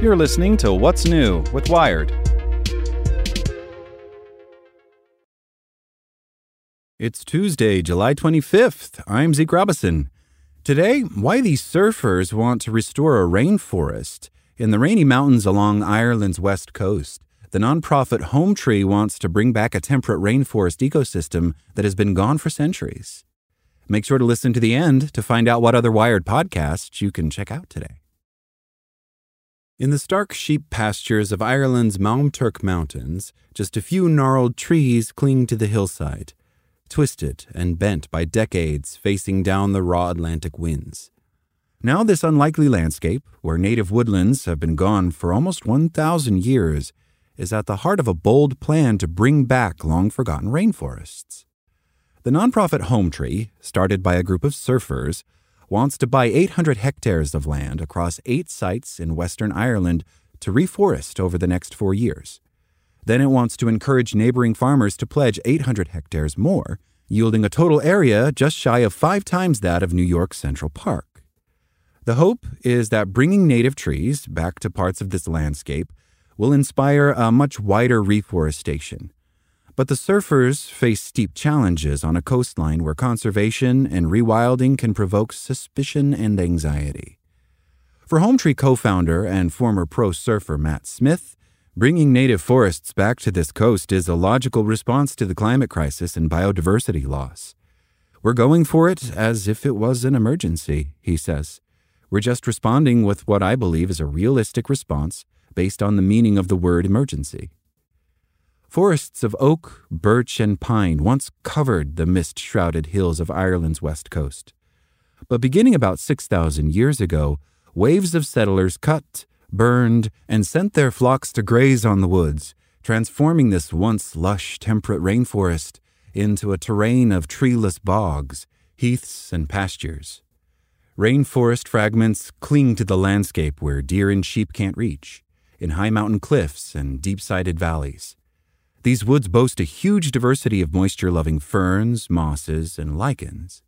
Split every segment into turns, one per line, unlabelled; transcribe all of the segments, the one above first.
You're listening to What's New with Wired. It's Tuesday, July 25th. I'm Zeke Robison. Today, why these surfers want to restore a rainforest. In the rainy mountains along Ireland's west coast, the nonprofit Hometree wants to bring back a temperate rainforest ecosystem that has been gone for centuries. Make sure to listen to the end to find out what other Wired podcasts you can check out today. In the stark sheep pastures of Ireland's Maumturk Mountains, just a few gnarled trees cling to the hillside, twisted and bent by decades facing down the raw Atlantic winds. Now, this unlikely landscape, where native woodlands have been gone for almost 1,000 years, is at the heart of a bold plan to bring back long forgotten rainforests. The nonprofit Hometree, started by a group of surfers, wants to buy 800 hectares of land across eight sites in Western Ireland to reforest over the next four years. Then it wants to encourage neighboring farmers to pledge 800 hectares more, yielding a total area just shy of five times that of New York Central Park. The hope is that bringing native trees back to parts of this landscape will inspire a much wider reforestation but the surfers face steep challenges on a coastline where conservation and rewilding can provoke suspicion and anxiety. For Hometree co founder and former pro surfer Matt Smith, bringing native forests back to this coast is a logical response to the climate crisis and biodiversity loss. We're going for it as if it was an emergency, he says. We're just responding with what I believe is a realistic response based on the meaning of the word emergency. Forests of oak, birch, and pine once covered the mist shrouded hills of Ireland's west coast. But beginning about 6,000 years ago, waves of settlers cut, burned, and sent their flocks to graze on the woods, transforming this once lush, temperate rainforest into a terrain of treeless bogs, heaths, and pastures. Rainforest fragments cling to the landscape where deer and sheep can't reach, in high mountain cliffs and deep sided valleys. These woods boast a huge diversity of moisture loving ferns, mosses, and lichens.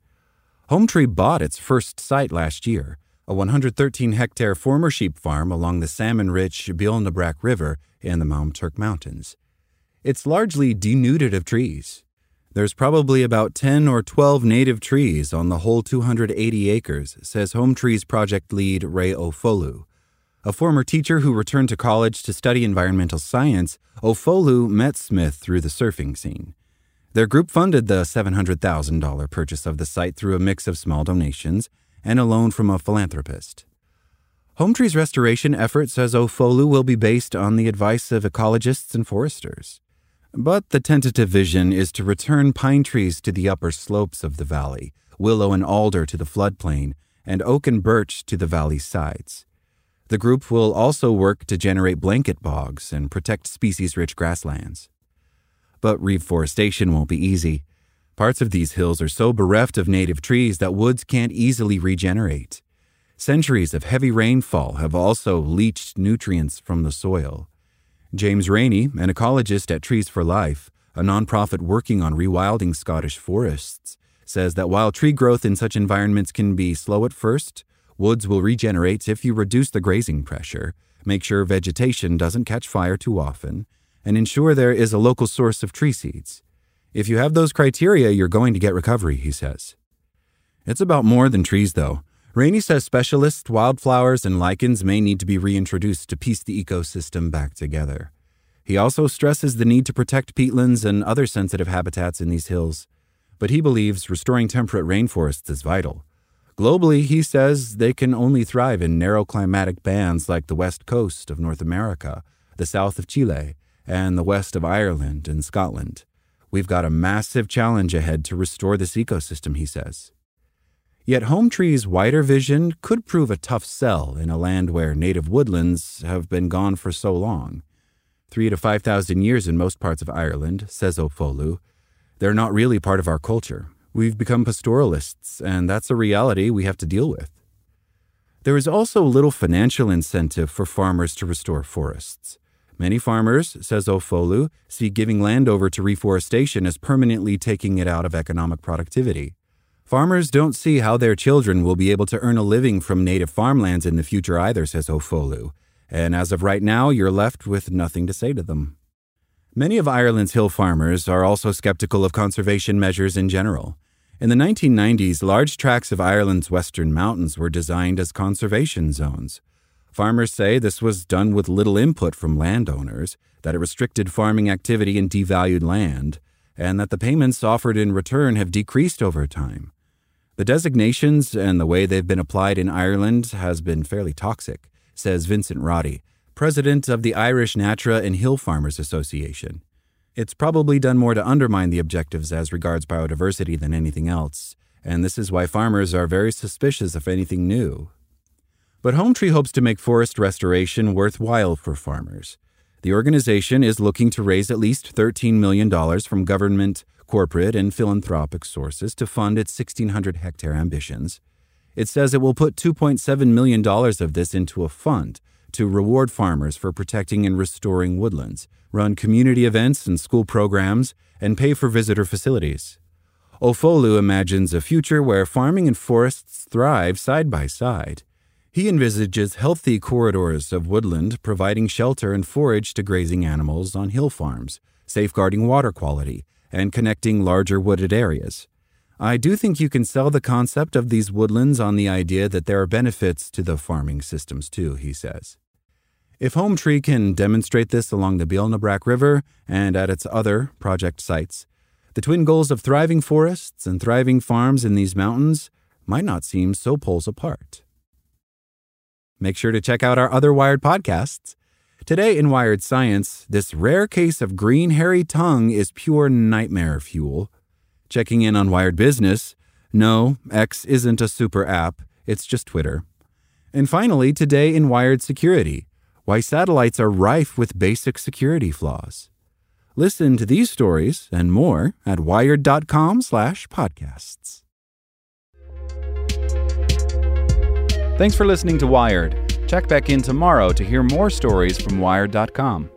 Hometree bought its first site last year, a 113 hectare former sheep farm along the salmon rich Bealnabrack River in the Maumturk Mountains. It's largely denuded of trees. There's probably about 10 or 12 native trees on the whole 280 acres, says Hometree's project lead Ray Ofolu. A former teacher who returned to college to study environmental science, Ofolu met Smith through the surfing scene. Their group funded the $700,000 purchase of the site through a mix of small donations and a loan from a philanthropist. Hometree's restoration effort says Ofolu will be based on the advice of ecologists and foresters. But the tentative vision is to return pine trees to the upper slopes of the valley, willow and alder to the floodplain, and oak and birch to the valley's sides. The group will also work to generate blanket bogs and protect species rich grasslands. But reforestation won't be easy. Parts of these hills are so bereft of native trees that woods can't easily regenerate. Centuries of heavy rainfall have also leached nutrients from the soil. James Rainey, an ecologist at Trees for Life, a nonprofit working on rewilding Scottish forests, says that while tree growth in such environments can be slow at first, Woods will regenerate if you reduce the grazing pressure, make sure vegetation doesn't catch fire too often, and ensure there is a local source of tree seeds. If you have those criteria, you're going to get recovery, he says. It's about more than trees, though. Rainey says specialists, wildflowers, and lichens may need to be reintroduced to piece the ecosystem back together. He also stresses the need to protect peatlands and other sensitive habitats in these hills. But he believes restoring temperate rainforests is vital. Globally, he says they can only thrive in narrow climatic bands like the west coast of North America, the south of Chile, and the west of Ireland and Scotland. We've got a massive challenge ahead to restore this ecosystem, he says. Yet Hometree's wider vision could prove a tough sell in a land where native woodlands have been gone for so long. Three to five thousand years in most parts of Ireland, says Ofolu. They're not really part of our culture, We've become pastoralists, and that's a reality we have to deal with. There is also little financial incentive for farmers to restore forests. Many farmers, says Ofolu, see giving land over to reforestation as permanently taking it out of economic productivity. Farmers don't see how their children will be able to earn a living from native farmlands in the future either, says Ofolu. And as of right now, you're left with nothing to say to them. Many of Ireland's hill farmers are also skeptical of conservation measures in general. In the 1990s, large tracts of Ireland's western mountains were designed as conservation zones. Farmers say this was done with little input from landowners, that it restricted farming activity and devalued land, and that the payments offered in return have decreased over time. The designations and the way they've been applied in Ireland has been fairly toxic, says Vincent Roddy, president of the Irish Natura and Hill Farmers Association. It's probably done more to undermine the objectives as regards biodiversity than anything else, and this is why farmers are very suspicious of anything new. But Hometree hopes to make forest restoration worthwhile for farmers. The organization is looking to raise at least $13 million from government, corporate, and philanthropic sources to fund its 1,600 hectare ambitions. It says it will put $2.7 million of this into a fund to reward farmers for protecting and restoring woodlands, run community events and school programs, and pay for visitor facilities. Ofolu imagines a future where farming and forests thrive side by side. He envisages healthy corridors of woodland providing shelter and forage to grazing animals on hill farms, safeguarding water quality, and connecting larger wooded areas. I do think you can sell the concept of these woodlands on the idea that there are benefits to the farming systems too, he says. If Hometree can demonstrate this along the na River and at its other project sites, the twin goals of thriving forests and thriving farms in these mountains might not seem so poles apart. Make sure to check out our other Wired podcasts. Today in Wired Science, this rare case of green hairy tongue is pure nightmare fuel. Checking in on Wired Business, no, X isn't a super app, it's just Twitter. And finally, today in Wired Security, why satellites are rife with basic security flaws. Listen to these stories and more at wired.com/podcasts. Thanks for listening to Wired. Check back in tomorrow to hear more stories from wired.com.